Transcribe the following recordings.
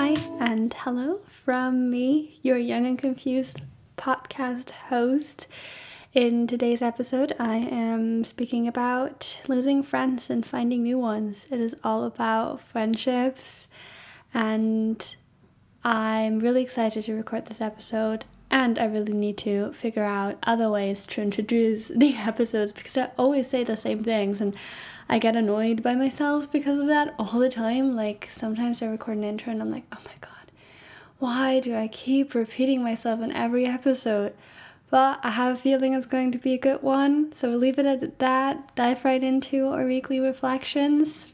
Hi, and hello from me, your young and confused podcast host. In today's episode, I am speaking about losing friends and finding new ones. It is all about friendships, and I'm really excited to record this episode. And I really need to figure out other ways to introduce the episodes because I always say the same things and I get annoyed by myself because of that all the time. Like sometimes I record an intro and I'm like, oh my god, why do I keep repeating myself in every episode? But I have a feeling it's going to be a good one, so we'll leave it at that. Dive right into our weekly reflections,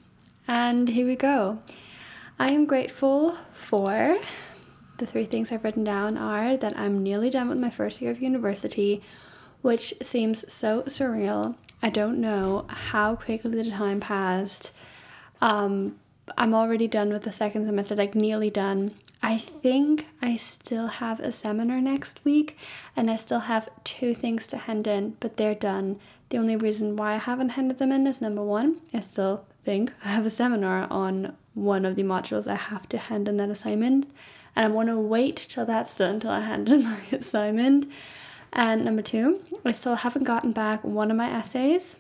and here we go. I am grateful for the three things I've written down are that I'm nearly done with my first year of university, which seems so surreal. I don't know how quickly the time passed. Um, I'm already done with the second semester, like nearly done. I think I still have a seminar next week and I still have two things to hand in, but they're done. The only reason why I haven't handed them in is number one, I still think I have a seminar on one of the modules I have to hand in that assignment and I want to wait till that's done until I hand in my assignment. And number two, I still haven't gotten back one of my essays,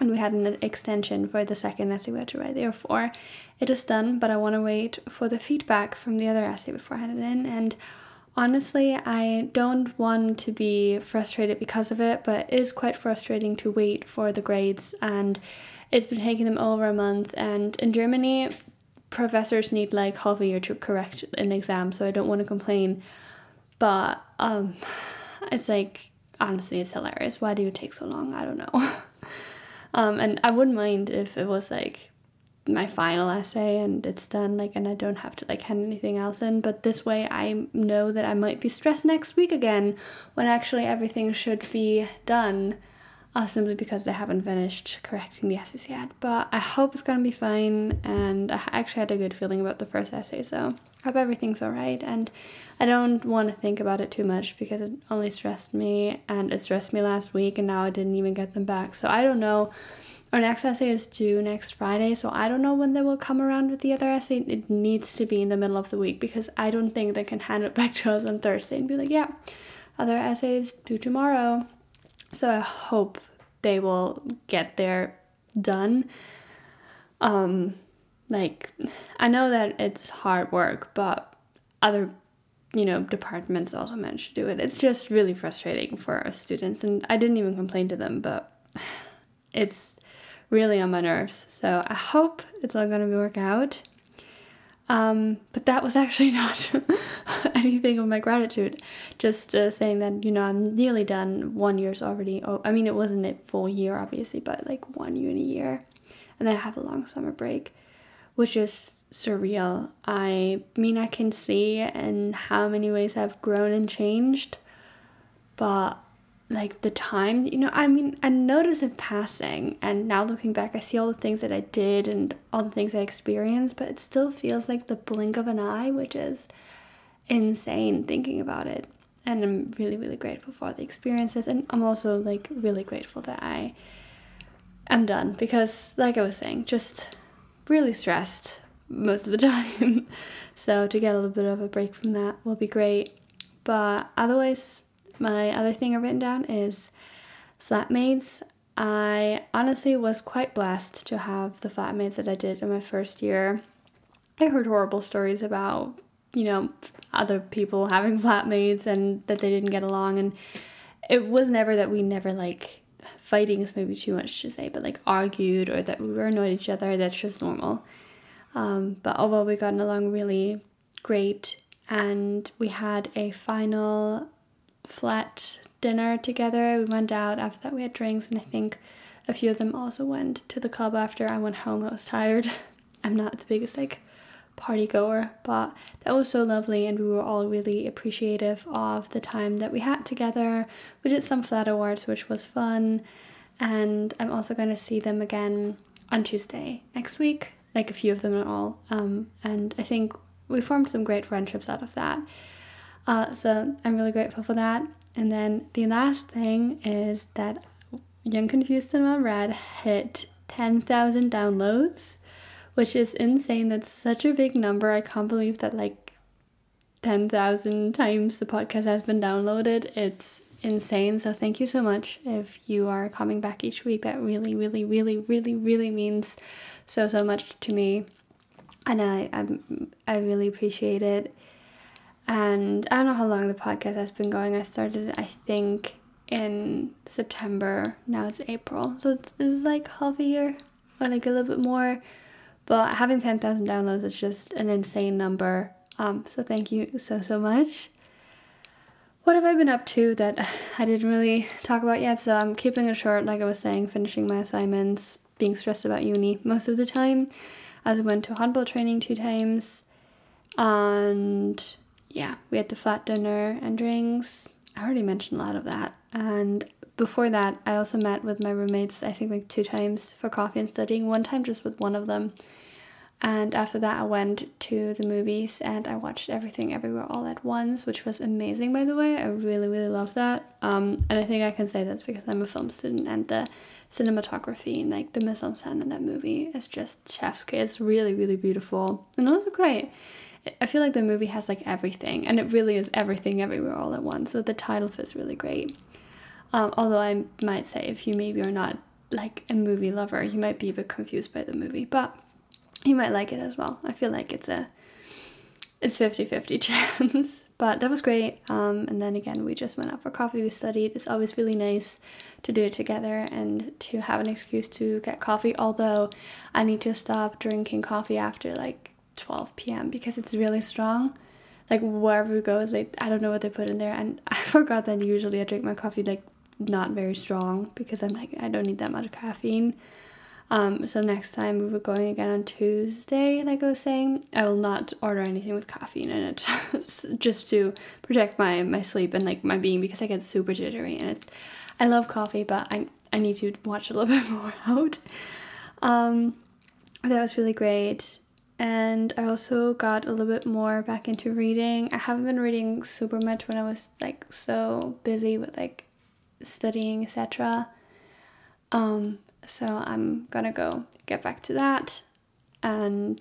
and we had an extension for the second essay we had to write. Therefore, it is done, but I want to wait for the feedback from the other essay before I hand it in. And honestly, I don't want to be frustrated because of it, but it is quite frustrating to wait for the grades and it's been taking them over a month and in Germany professors need like half a year to correct an exam, so I don't want to complain. But um, it's like honestly, it's hilarious. Why do you take so long? I don't know. um, and I wouldn't mind if it was like my final essay and it's done like and I don't have to like hand anything else in but this way I know that I might be stressed next week again when actually everything should be done uh, simply because they haven't finished correcting the essays yet. But I hope it's gonna be fine, and I actually had a good feeling about the first essay, so hope everything's alright. And I don't want to think about it too much because it only stressed me, and it stressed me last week, and now I didn't even get them back. So I don't know. Our next essay is due next Friday, so I don't know when they will come around with the other essay. It needs to be in the middle of the week because I don't think they can hand it back to us on Thursday and be like, yeah, other essays due tomorrow. So I hope they will get there done. Um, like, I know that it's hard work, but other, you know, departments also manage to do it. It's just really frustrating for our students, and I didn't even complain to them, but it's really on my nerves. So I hope it's all gonna work out. Um, but that was actually not anything of my gratitude. Just uh, saying that, you know, I'm nearly done. One year's already, oh, I mean, it wasn't a full year, obviously, but like one uni year. And then I have a long summer break, which is surreal. I mean, I can see in how many ways I've grown and changed, but like the time you know i mean i notice in passing and now looking back i see all the things that i did and all the things i experienced but it still feels like the blink of an eye which is insane thinking about it and i'm really really grateful for the experiences and i'm also like really grateful that i am done because like i was saying just really stressed most of the time so to get a little bit of a break from that will be great but otherwise my other thing I've written down is flatmates. I honestly was quite blessed to have the flatmates that I did in my first year. I heard horrible stories about, you know, other people having flatmates and that they didn't get along. And it was never that we never like fighting is maybe too much to say, but like argued or that we were annoyed at each other. That's just normal. Um, but overall, we gotten along really great, and we had a final flat dinner together. We went out after that, we had drinks, and I think a few of them also went to the club after I went home. I was tired. I'm not the biggest like party goer, but that was so lovely, and we were all really appreciative of the time that we had together. We did some flat awards, which was fun, and I'm also going to see them again on Tuesday next week, like a few of them at all. Um, and I think we formed some great friendships out of that. Uh, so I'm really grateful for that. And then the last thing is that Young Confused and Well Read hit 10,000 downloads, which is insane. That's such a big number. I can't believe that like 10,000 times the podcast has been downloaded. It's insane. So thank you so much if you are coming back each week. That really, really, really, really, really means so, so much to me. And I, I'm, I really appreciate it. And I don't know how long the podcast has been going. I started, I think, in September. Now it's April. So it's, it's like half a year or like a little bit more. But having 10,000 downloads is just an insane number. Um, so thank you so, so much. What have I been up to that I didn't really talk about yet? So I'm keeping it short, like I was saying, finishing my assignments, being stressed about uni most of the time. As I went to handball training two times, and yeah, we had the flat dinner and drinks. I already mentioned a lot of that. And before that, I also met with my roommates, I think like two times for coffee and studying, one time just with one of them. And after that, I went to the movies and I watched Everything Everywhere All at Once, which was amazing, by the way. I really, really love that. Um, and I think I can say that's because I'm a film student and the cinematography and like the mise en scène in that movie is just chef's kiss. It's really, really beautiful and also great. I feel like the movie has like everything, and it really is everything everywhere all at once. So the title fits really great. Um, although I might say if you maybe are not like a movie lover, you might be a bit confused by the movie, but you might like it as well. I feel like it's a it's 50-50 chance. but that was great. Um, and then again, we just went out for coffee. We studied. It's always really nice to do it together and to have an excuse to get coffee. Although I need to stop drinking coffee after like 12 p.m. because it's really strong. Like wherever we go is like I don't know what they put in there, and I forgot that usually I drink my coffee like not very strong because I'm like I don't need that much caffeine. Um, so next time we were going again on Tuesday, like I was saying, I will not order anything with caffeine in it, just to protect my my sleep and like my being because I get super jittery and it's. I love coffee, but I I need to watch a little bit more out. Um, that was really great, and I also got a little bit more back into reading. I haven't been reading super much when I was like so busy with like studying, etc. Um, so I'm gonna go get back to that. And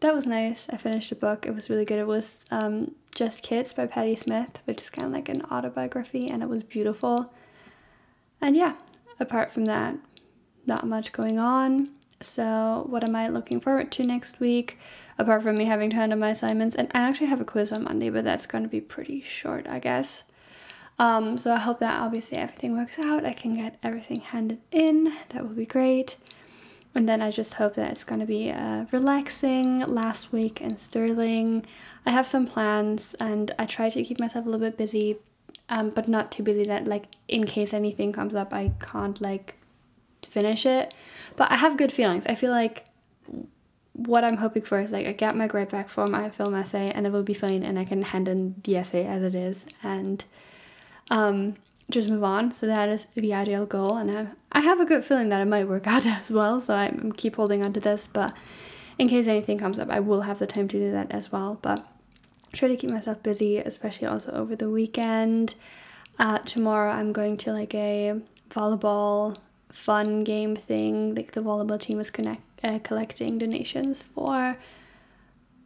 that was nice. I finished a book. It was really good. It was um, Just Kids by Patti Smith, which is kind of like an autobiography, and it was beautiful. And yeah, apart from that, not much going on. So, what am I looking forward to next week? Apart from me having to handle my assignments, and I actually have a quiz on Monday, but that's going to be pretty short, I guess. Um, so I hope that obviously everything works out. I can get everything handed in. That would be great. And then I just hope that it's going to be a relaxing last week in Stirling. I have some plans and I try to keep myself a little bit busy, um, but not too busy that, like, in case anything comes up, I can't, like, finish it. But I have good feelings. I feel like what I'm hoping for is like I get my grade back for my film essay and it will be fine and I can hand in the essay as it is and um, just move on. So that is the ideal goal, and I, I have a good feeling that it might work out as well. So I keep holding on to this, but in case anything comes up, I will have the time to do that as well. But try to keep myself busy, especially also over the weekend. Uh, tomorrow I'm going to like a volleyball fun game thing. Like the volleyball team was connect uh, collecting donations for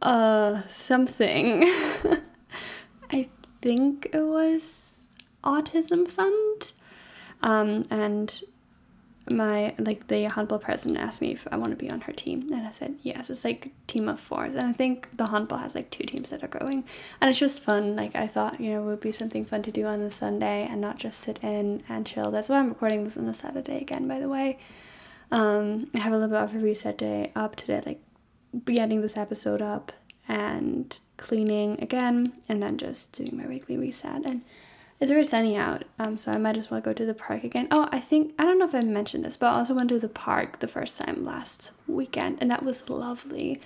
uh something. I think it was autism fund um, and my like the handball president asked me if I want to be on her team and I said yes it's like team of fours, and I think the handball has like two teams that are going and it's just fun like I thought you know it would be something fun to do on a Sunday and not just sit in and chill. That's why I'm recording this on a Saturday again by the way. Um, I have a little bit of a reset day up today like getting this episode up and cleaning again and then just doing my weekly reset and it's very sunny out, um, so I might as well go to the park again. Oh, I think, I don't know if I mentioned this, but I also went to the park the first time last weekend, and that was lovely.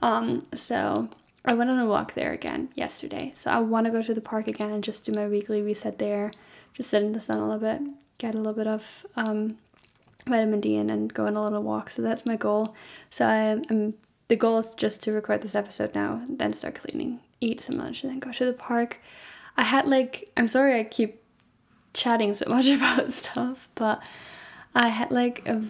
Um, so I went on a walk there again yesterday. So I want to go to the park again and just do my weekly reset there, just sit in the sun a little bit, get a little bit of um, vitamin D in, and go on a little walk. So that's my goal. So I, I'm the goal is just to record this episode now, then start cleaning, eat some lunch, and then go to the park. I had like I'm sorry I keep chatting so much about stuff, but I had like a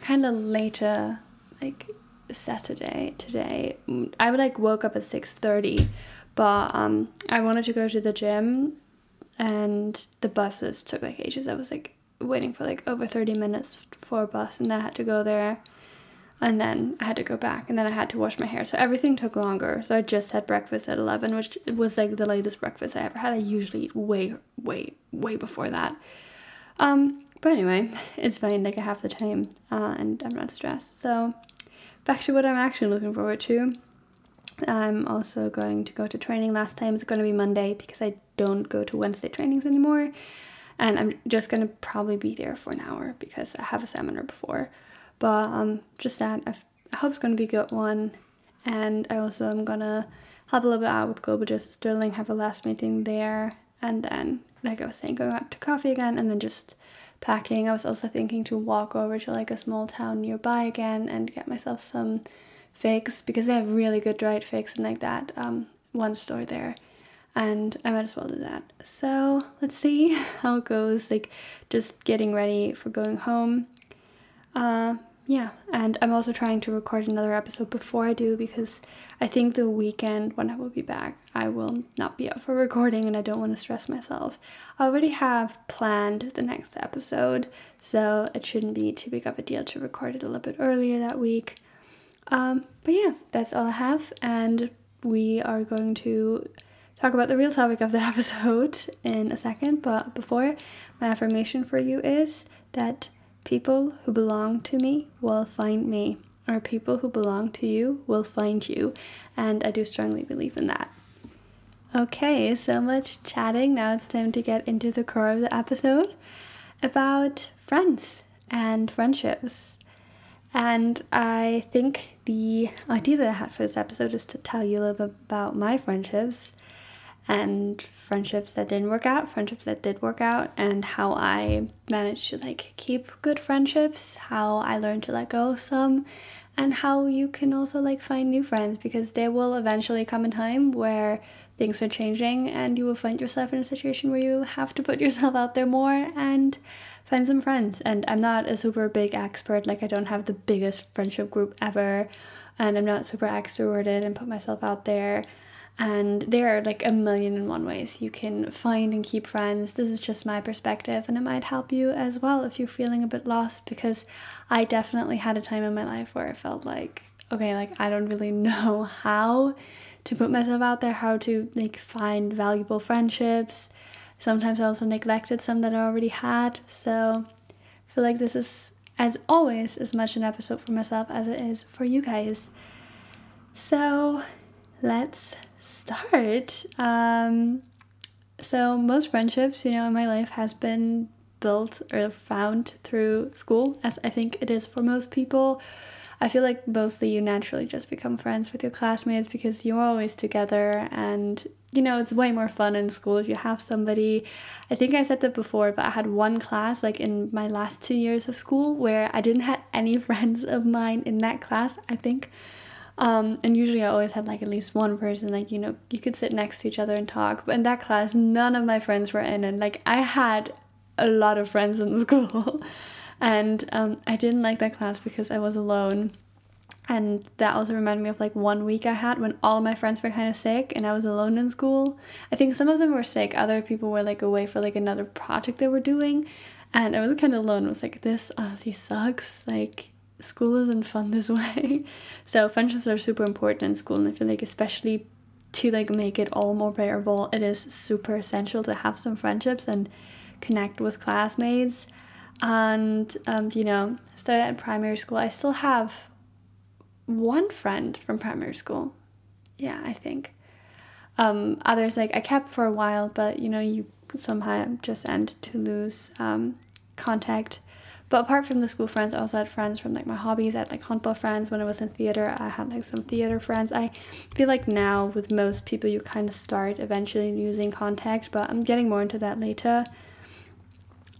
kind of later like Saturday today. I like woke up at six thirty, but um I wanted to go to the gym, and the buses took like ages. I was like waiting for like over thirty minutes for a bus, and I had to go there, and then I had to go back, and then I had to wash my hair. So everything took longer. So I just had breakfast at eleven, which was like the latest breakfast I ever had. I usually eat way, way, way before that. Um, but anyway, it's fine. Like I have the time, uh, and I'm not stressed. So back to what I'm actually looking forward to. I'm also going to go to training. Last time it's going to be Monday because I don't go to Wednesday trainings anymore. And I'm just going to probably be there for an hour because I have a seminar before. But um, just that, I hope it's going to be a good one. And I also am going to help a little bit out with Global Justice Stirling, have a last meeting there. And then, like I was saying, going out to coffee again and then just packing. I was also thinking to walk over to like a small town nearby again and get myself some figs because they have really good dried figs and like that um, one store there and I might as well do that. So let's see how it goes. Like just getting ready for going home. Uh, yeah, and I'm also trying to record another episode before I do because I think the weekend when I will be back, I will not be up for recording and I don't want to stress myself. I already have planned the next episode, so it shouldn't be too big of a deal to record it a little bit earlier that week. Um, but yeah, that's all I have, and we are going to talk about the real topic of the episode in a second. But before, my affirmation for you is that People who belong to me will find me, or people who belong to you will find you. And I do strongly believe in that. Okay, so much chatting. Now it's time to get into the core of the episode about friends and friendships. And I think the idea that I had for this episode is to tell you a little bit about my friendships and friendships that didn't work out, friendships that did work out, and how I managed to like keep good friendships, how I learned to let go of some, and how you can also like find new friends because there will eventually come a time where things are changing and you will find yourself in a situation where you have to put yourself out there more and find some friends. And I'm not a super big expert, like I don't have the biggest friendship group ever, and I'm not super extroverted and put myself out there and there are like a million and one ways you can find and keep friends. This is just my perspective, and it might help you as well if you're feeling a bit lost because I definitely had a time in my life where I felt like, okay, like I don't really know how to put myself out there, how to like find valuable friendships. Sometimes I also neglected some that I already had. So I feel like this is, as always, as much an episode for myself as it is for you guys. So let's start. Um, so most friendships, you know, in my life has been built or found through school, as I think it is for most people. I feel like mostly you naturally just become friends with your classmates because you're always together and you know it's way more fun in school if you have somebody i think i said that before but i had one class like in my last two years of school where i didn't have any friends of mine in that class i think um, and usually I always had like at least one person, like, you know, you could sit next to each other and talk. But in that class, none of my friends were in it. Like, I had a lot of friends in school. and um, I didn't like that class because I was alone. And that also reminded me of like one week I had when all my friends were kind of sick and I was alone in school. I think some of them were sick, other people were like away for like another project they were doing. And I was kind of alone. I was like, this honestly sucks. Like, school isn't fun this way. so friendships are super important in school and I feel like especially to like make it all more bearable, it is super essential to have some friendships and connect with classmates. And um, you know, started at primary school. I still have one friend from primary school. Yeah, I think. Um, others like I kept for a while, but you know, you somehow just end to lose um, contact but apart from the school friends, I also had friends from like my hobbies. I had like handball friends when I was in theater. I had like some theater friends. I feel like now with most people, you kind of start eventually losing contact, but I'm getting more into that later.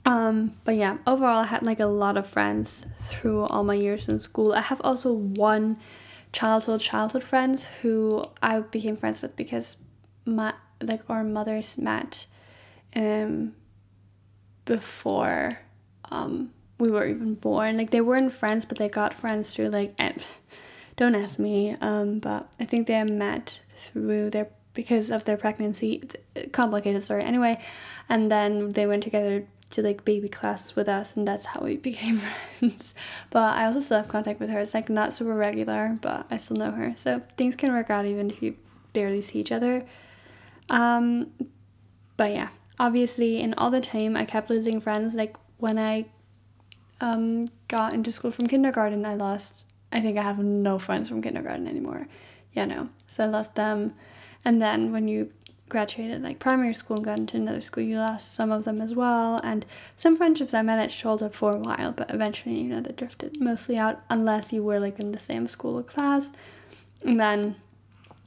Um, but yeah, overall, I had like a lot of friends through all my years in school. I have also one childhood childhood friends who I became friends with because my like our mothers met um before um we were even born. Like they weren't friends, but they got friends through like Don't ask me. Um, but I think they met through their because of their pregnancy. Complicated story anyway. And then they went together to like baby classes with us and that's how we became friends but i also still have contact with her it's like not super regular but i still know her so things can work out even if you barely see each other um but yeah obviously in all the time i kept losing friends like when i um got into school from kindergarten i lost i think i have no friends from kindergarten anymore yeah no so i lost them and then when you graduated like primary school and got into another school, you lost some of them as well. And some friendships I managed to hold up for a while, but eventually, you know, they drifted mostly out unless you were like in the same school or class. And then,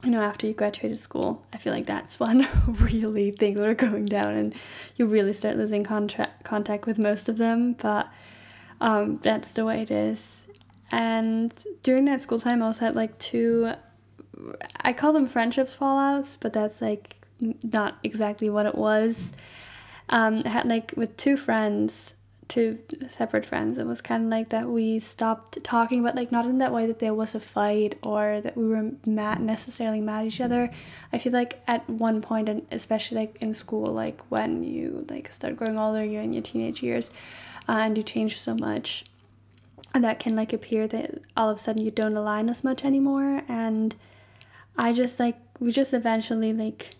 you know, after you graduated school, I feel like that's when really things were going down and you really start losing contact contact with most of them. But um, that's the way it is. And during that school time, I also had like two I call them friendships fallouts, but that's like not exactly what it was. Um, I had like with two friends, two separate friends. It was kind of like that we stopped talking, but like not in that way that there was a fight or that we were mad necessarily mad at each other. I feel like at one point, and especially like in school, like when you like start growing older, you're in your teenage years, uh, and you change so much, and that can like appear that all of a sudden you don't align as much anymore. And I just like we just eventually like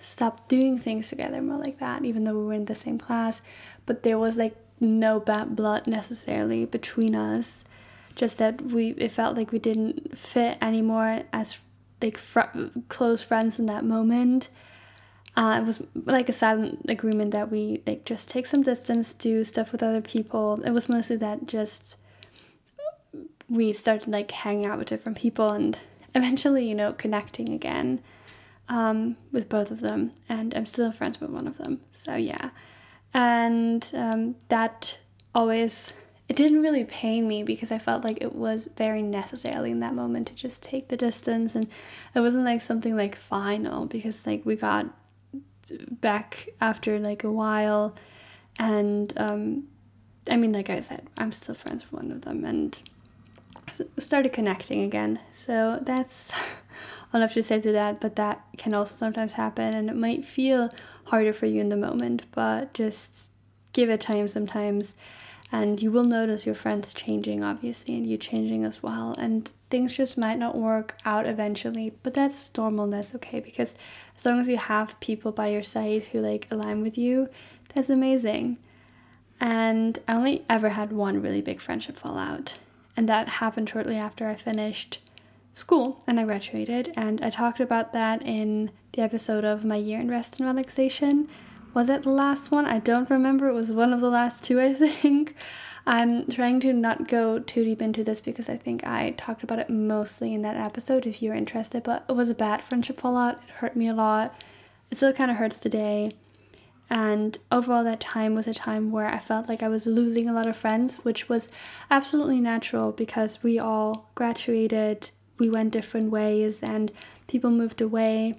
stopped doing things together more like that, even though we were in the same class. But there was like no bad blood necessarily between us. Just that we it felt like we didn't fit anymore as like fr- close friends in that moment. Uh, it was like a silent agreement that we like just take some distance, do stuff with other people. It was mostly that just we started like hanging out with different people and eventually, you know, connecting again um, with both of them, and I'm still friends with one of them. So yeah, and um, that always it didn't really pain me because I felt like it was very necessarily in that moment to just take the distance, and it wasn't like something like final because like we got back after like a while, and um, I mean, like I said, I'm still friends with one of them, and started connecting again. So that's all I have to say to that, but that can also sometimes happen and it might feel harder for you in the moment, but just give it time sometimes and you will notice your friends changing obviously and you changing as well and things just might not work out eventually but that's normal that's okay because as long as you have people by your side who like align with you that's amazing and i only ever had one really big friendship fallout and that happened shortly after I finished school and I graduated. And I talked about that in the episode of my year in rest and relaxation. Was it the last one? I don't remember. It was one of the last two, I think. I'm trying to not go too deep into this because I think I talked about it mostly in that episode if you're interested, but it was a bad friendship fallout. It hurt me a lot. It still kind of hurts today. And overall, that time was a time where I felt like I was losing a lot of friends, which was absolutely natural because we all graduated, we went different ways, and people moved away.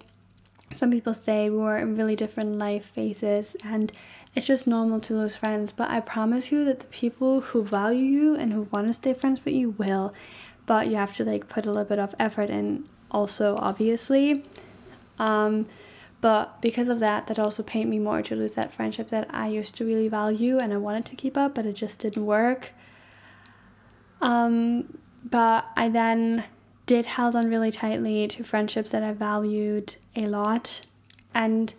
Some people say we were in really different life phases, and it's just normal to lose friends. But I promise you that the people who value you and who want to stay friends with you will. But you have to like put a little bit of effort in, also, obviously. Um, but because of that, that also pained me more to lose that friendship that I used to really value and I wanted to keep up, but it just didn't work. Um, but I then did held on really tightly to friendships that I valued a lot. And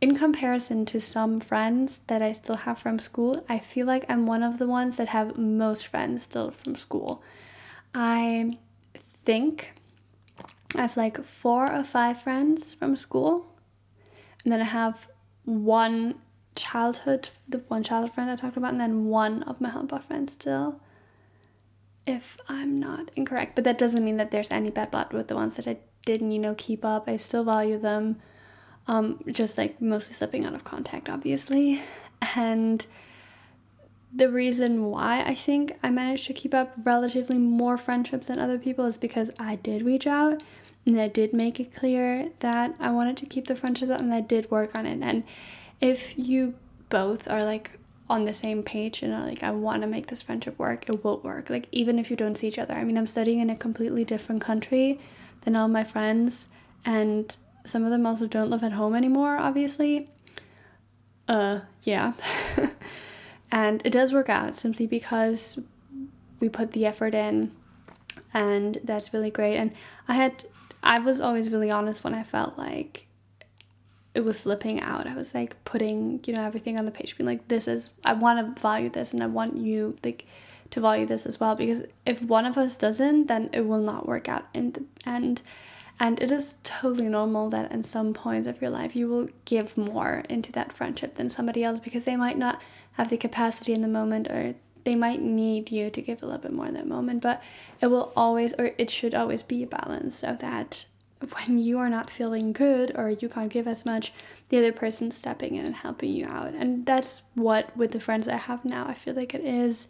in comparison to some friends that I still have from school, I feel like I'm one of the ones that have most friends still from school. I think I have like four or five friends from school and then I have one childhood, the one childhood friend I talked about, and then one of my handball friends still. If I'm not incorrect, but that doesn't mean that there's any bad blood with the ones that I didn't, you know, keep up. I still value them. Um, just like mostly slipping out of contact, obviously. And the reason why I think I managed to keep up relatively more friendships than other people is because I did reach out and I did make it clear that I wanted to keep the friendship and I did work on it. And if you both are like on the same page and like I want to make this friendship work, it will work. Like even if you don't see each other. I mean, I'm studying in a completely different country than all my friends and some of them also don't live at home anymore, obviously. Uh, yeah. and it does work out simply because we put the effort in and that's really great. And I had I was always really honest when I felt like it was slipping out. I was like putting, you know, everything on the page, being like, this is, I want to value this and I want you, like, to value this as well. Because if one of us doesn't, then it will not work out in the end. And it is totally normal that in some points of your life you will give more into that friendship than somebody else because they might not have the capacity in the moment or they might need you to give a little bit more in that moment. But it will always, or it should always be a balance of that when you are not feeling good or you can't give as much, the other person's stepping in and helping you out. And that's what with the friends I have now, I feel like it is.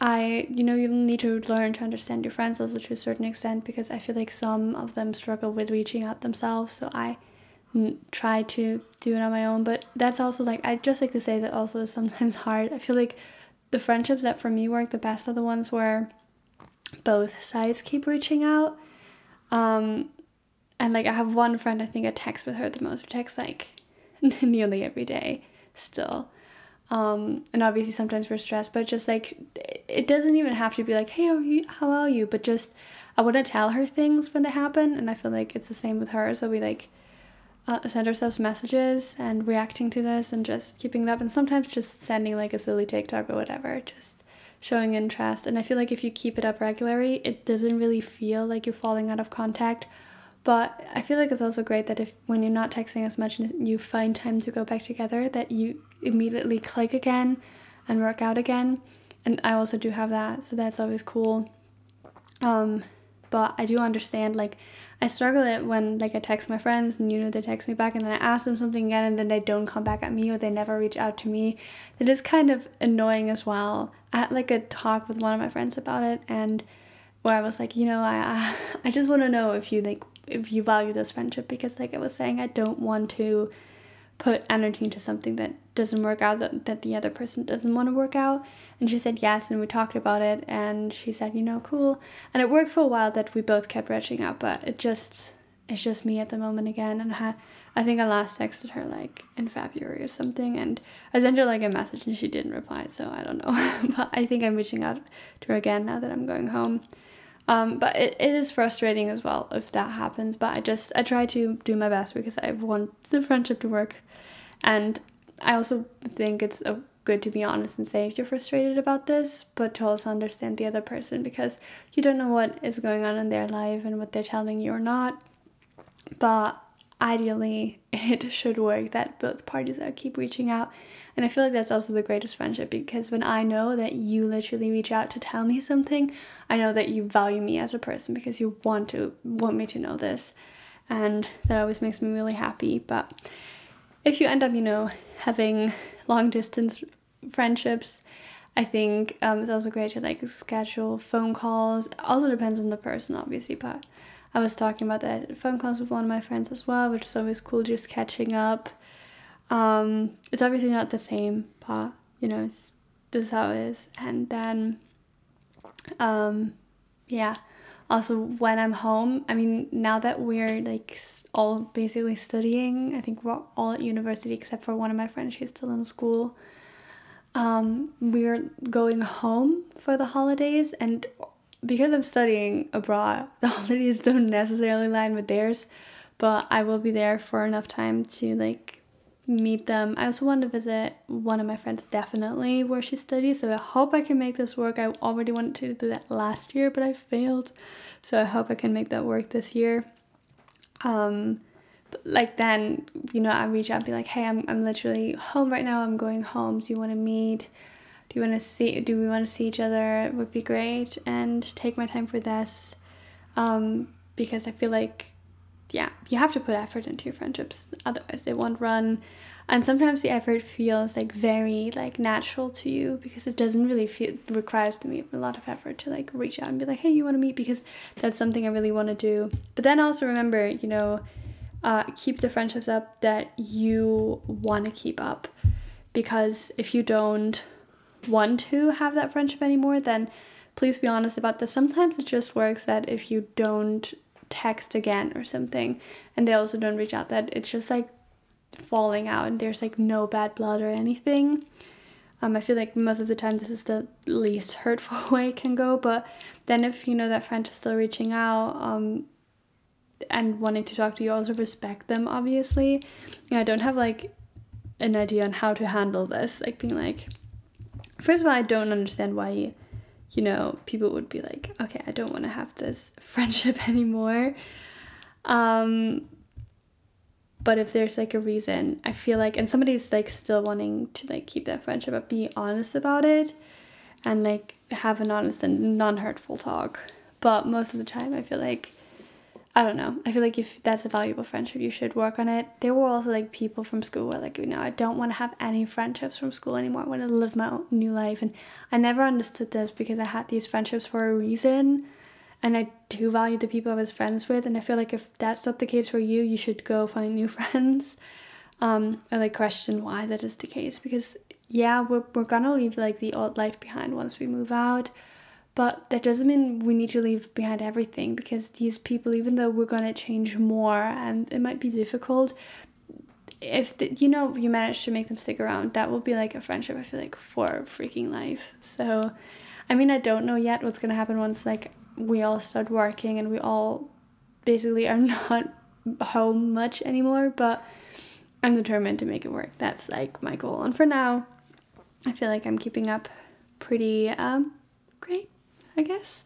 I, you know, you need to learn to understand your friends also to a certain extent because I feel like some of them struggle with reaching out themselves. So I try to do it on my own. But that's also like, I just like to say that also is sometimes hard. I feel like the friendships that for me work the best are the ones where both sides keep reaching out. Um, and like I have one friend I think I text with her the most. We text like nearly every day still. Um, and obviously sometimes we're stressed, but just like it doesn't even have to be like, hey, how are you? How are you? But just I want to tell her things when they happen, and I feel like it's the same with her. So we like uh, send ourselves messages and reacting to this, and just keeping it up, and sometimes just sending like a silly TikTok or whatever, just showing interest. And I feel like if you keep it up regularly, it doesn't really feel like you're falling out of contact but I feel like it's also great that if when you're not texting as much and you find time to go back together, that you immediately click again and work out again. And I also do have that, so that's always cool. Um, but I do understand like I struggle it when like I text my friends and you know they text me back and then I ask them something again and then they don't come back at me or they never reach out to me. That is kind of annoying as well. I had like a talk with one of my friends about it and where I was like, you know, I I just want to know if you like if you value this friendship because like I was saying I don't want to put energy into something that doesn't work out that, that the other person doesn't want to work out. And she said yes and we talked about it and she said you know cool. And it worked for a while that we both kept reaching out but it just it's just me at the moment again and I, I think I last texted her like in February or something and I sent her like a message and she didn't reply so I don't know. But I think I'm reaching out to her again now that I'm going home um, but it, it is frustrating as well if that happens. But I just I try to do my best because I want the friendship to work, and I also think it's a, good to be honest and say if you're frustrated about this, but to also understand the other person because you don't know what is going on in their life and what they're telling you or not. But ideally it should work that both parties are keep reaching out. And i feel like that's also the greatest friendship because when i know that you literally reach out to tell me something i know that you value me as a person because you want to want me to know this. And that always makes me really happy. But if you end up you know having long distance friendships I think um, it's also great to like schedule phone calls. It also depends on the person, obviously, but I was talking about that phone calls with one of my friends as well, which is always cool just catching up. Um, it's obviously not the same, but you know, it's this is how it is. And then, um, yeah. Also, when I'm home, I mean, now that we're like all basically studying, I think we're all at university except for one of my friends. She's still in school. Um, we're going home for the holidays, and because I'm studying abroad, the holidays don't necessarily line with theirs, but I will be there for enough time to like meet them. I also want to visit one of my friends definitely where she studies, so I hope I can make this work. I already wanted to do that last year, but I failed. So I hope I can make that work this year. Um like then, you know, I reach out and be like, "Hey, I'm I'm literally home right now. I'm going home. Do you want to meet?" Do you want to see do we want to see each other it would be great and take my time for this. Um, because i feel like yeah you have to put effort into your friendships otherwise they won't run. And sometimes the effort feels like very like natural to you because it doesn't really feel requires to me a lot of effort to like reach out and be like hey you want to meet? because that's something i really want to do. But then also remember you know uh, keep the friendships up that you want to keep up. Because if you don't want to have that friendship anymore, then please be honest about this. Sometimes it just works that if you don't text again or something and they also don't reach out, that it's just like falling out and there's like no bad blood or anything. Um, I feel like most of the time this is the least hurtful way it can go, but then if you know that friend is still reaching out um, and wanting to talk to you, also respect them, obviously. And I don't have like an idea on how to handle this, like being like, first of all, I don't understand why, you know, people would be like, okay, I don't want to have this friendship anymore. Um, but if there's like a reason, I feel like, and somebody's like still wanting to like keep that friendship, but be honest about it and like have an honest and non hurtful talk. But most of the time, I feel like I don't know. I feel like if that's a valuable friendship, you should work on it. There were also like people from school where like you know I don't want to have any friendships from school anymore. I want to live my own new life, and I never understood this because I had these friendships for a reason, and I do value the people I was friends with. And I feel like if that's not the case for you, you should go find new friends, um, or like question why that is the case. Because yeah, we're we're gonna leave like the old life behind once we move out but that doesn't mean we need to leave behind everything because these people, even though we're going to change more and it might be difficult, if the, you know you manage to make them stick around, that will be like a friendship. I feel like for freaking life. So, I mean, I don't know yet what's gonna happen once like we all start working and we all basically are not home much anymore. But I'm determined to make it work. That's like my goal. And for now, I feel like I'm keeping up pretty um, great. I guess.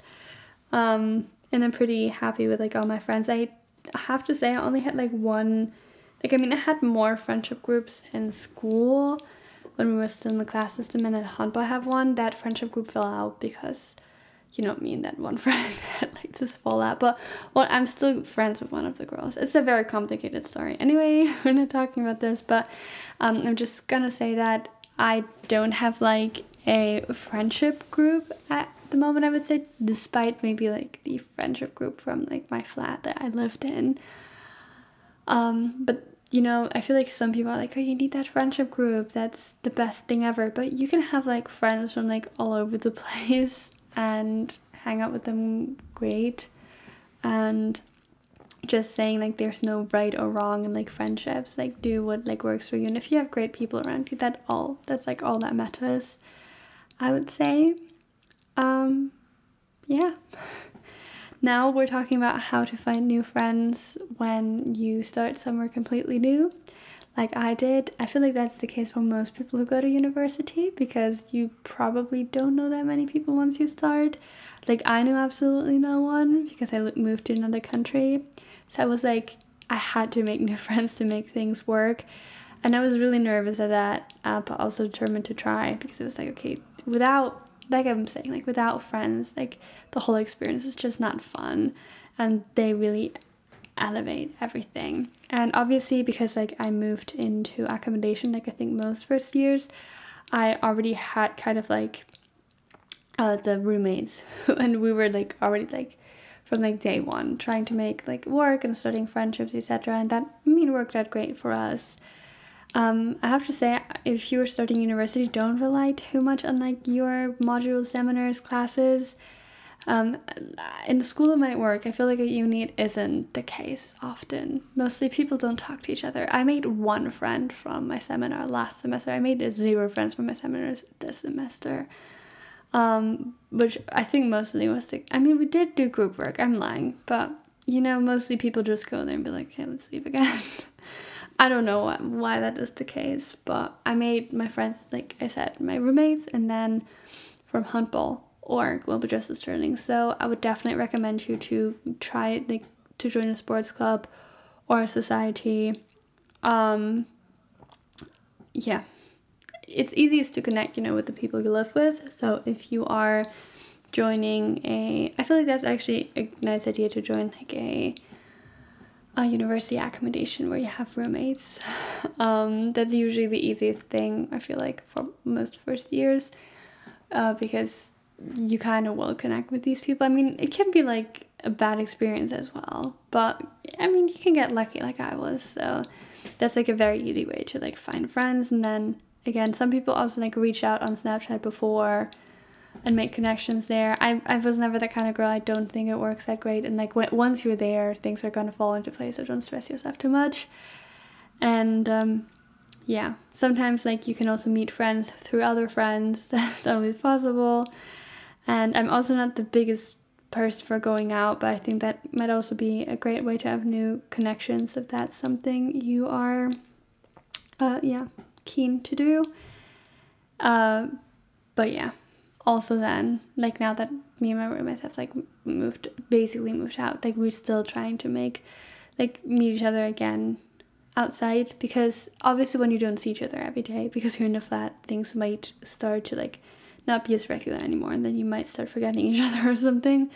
Um, and I'm pretty happy with like all my friends. I have to say I only had like one like I mean I had more friendship groups in school when we were still in the class system and at handball I have one. That friendship group fell out because you know me and that one friend had like this fallout. But well I'm still friends with one of the girls. It's a very complicated story. Anyway, we're not talking about this, but um, I'm just gonna say that I don't have like a friendship group at the moment I would say despite maybe like the friendship group from like my flat that I lived in. Um but you know I feel like some people are like oh you need that friendship group. That's the best thing ever. But you can have like friends from like all over the place and hang out with them great. And just saying like there's no right or wrong in like friendships like do what like works for you. And if you have great people around you that all that's like all that matters i would say um, yeah. Now we're talking about how to find new friends when you start somewhere completely new, like I did. I feel like that's the case for most people who go to university because you probably don't know that many people once you start. Like I knew absolutely no one because I moved to another country. So I was like, I had to make new friends to make things work. And I was really nervous at that, uh, but also determined to try because it was like, okay, without like I'm saying, like without friends, like the whole experience is just not fun. And they really elevate everything. And obviously, because like I moved into accommodation, like I think most first years, I already had kind of like uh, the roommates, and we were like already like from like day one trying to make like work and starting friendships, etc. And that I mean worked out great for us. Um, I have to say, if you're starting university, don't rely too much on like your modules, seminars, classes. Um, in school, it might work. I feel like at uni, isn't the case often. Mostly, people don't talk to each other. I made one friend from my seminar last semester. I made zero friends from my seminars this semester. Um, which I think mostly was the. I mean, we did do group work. I'm lying, but you know, mostly people just go there and be like, "Okay, let's leave again." I don't know why that is the case, but I made my friends, like I said, my roommates, and then from handball or global justice Stirling. So I would definitely recommend you to try like to join a sports club or a society. Um, yeah, it's easiest to connect, you know, with the people you live with. So if you are joining a, I feel like that's actually a nice idea to join like a a university accommodation where you have roommates. Um, that's usually the easiest thing, I feel like, for most first years uh, because you kind of will connect with these people. I mean, it can be like a bad experience as well, but I mean, you can get lucky like I was. So that's like a very easy way to like find friends. And then again, some people also like reach out on Snapchat before and make connections there. I, I was never that kind of girl. I don't think it works that great. And like when, once you're there, things are gonna fall into place. So don't stress yourself too much. And um, yeah, sometimes like you can also meet friends through other friends. That's always possible. And I'm also not the biggest person for going out, but I think that might also be a great way to have new connections if that's something you are, uh, yeah, keen to do. Uh, but yeah, also then, like now that me and my roommates have like moved, basically moved out, like we're still trying to make, like meet each other again outside because obviously when you don't see each other every day because you're in a flat, things might start to like not be as regular anymore and then you might start forgetting each other or something.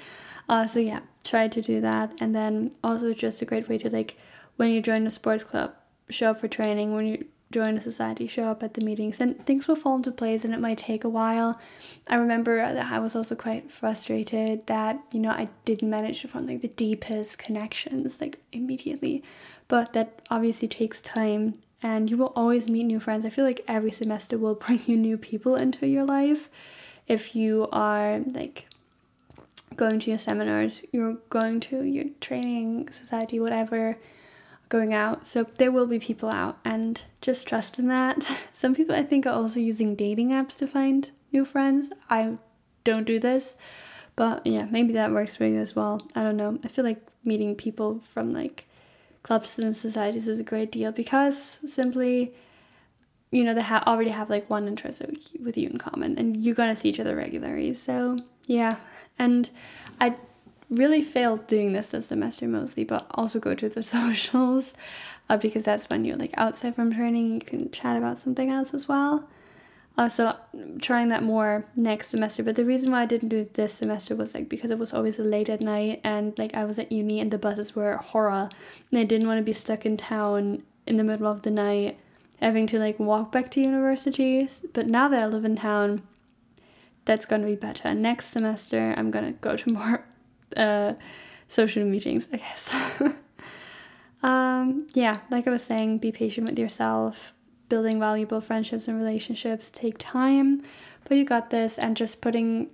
Uh, so yeah, try to do that and then also just a great way to like when you join a sports club, show up for training, when you join a society, show up at the meetings, and things will fall into place and it might take a while. I remember that I was also quite frustrated that, you know, I didn't manage to form like the deepest connections like immediately. But that obviously takes time and you will always meet new friends. I feel like every semester will bring you new people into your life. If you are like going to your seminars, you're going to your training society, whatever, going out. So there will be people out and just trust in that. Some people I think are also using dating apps to find new friends. I don't do this, but yeah, maybe that works for you as well. I don't know. I feel like meeting people from like clubs and societies is a great deal because simply you know they ha- already have like one interest with you in common and you're gonna see each other regularly so yeah and i really failed doing this this semester mostly, but also go to the socials uh, because that's when you're like outside from training. You can chat about something else as well. Uh, so trying that more next semester. But the reason why I didn't do it this semester was like because it was always late at night and like I was at uni and the buses were horror and I didn't want to be stuck in town in the middle of the night having to like walk back to university. But now that I live in town, that's gonna be better. Next semester I'm gonna go to more uh, social meetings, I guess. um, yeah, like I was saying, be patient with yourself. Building valuable friendships and relationships take time, but you got this. And just putting,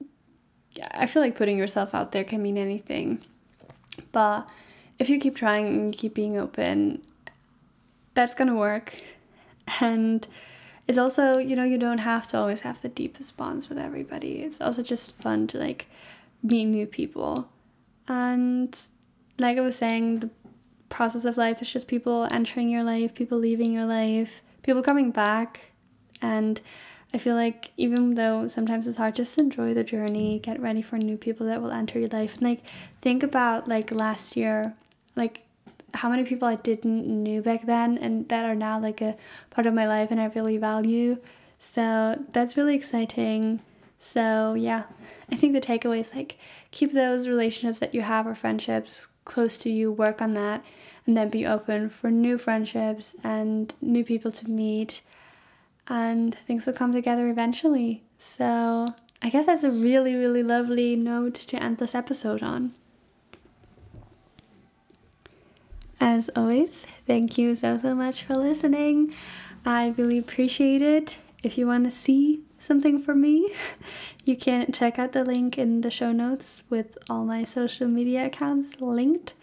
I feel like putting yourself out there can mean anything. But if you keep trying and you keep being open, that's gonna work. And it's also, you know, you don't have to always have the deepest bonds with everybody. It's also just fun to like meet new people and like I was saying, the process of life is just people entering your life, people leaving your life, people coming back. And I feel like even though sometimes it's hard, just enjoy the journey, get ready for new people that will enter your life. And like think about like last year, like how many people I didn't knew back then and that are now like a part of my life and I really value. So that's really exciting. So yeah, I think the takeaway is like keep those relationships that you have or friendships close to you, work on that, and then be open for new friendships and new people to meet, and things will come together eventually. So I guess that's a really, really lovely note to end this episode on. As always, thank you so, so much for listening. I really appreciate it. If you want to see something for me, you can check out the link in the show notes with all my social media accounts linked.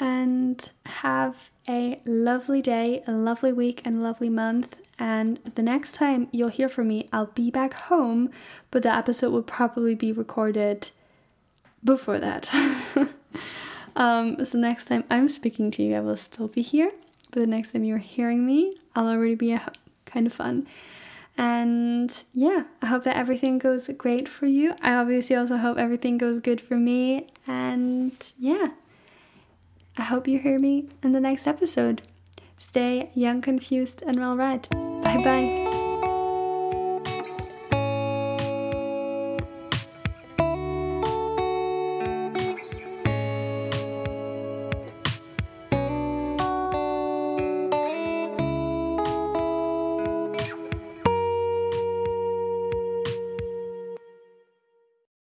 And have a lovely day, a lovely week, and a lovely month. And the next time you'll hear from me, I'll be back home, but the episode will probably be recorded before that. um, so next time I'm speaking to you, I will still be here. But the next time you're hearing me, I'll already be at home. Kind of fun. And yeah, I hope that everything goes great for you. I obviously also hope everything goes good for me. And yeah, I hope you hear me in the next episode. Stay young, confused, and well read. Bye bye.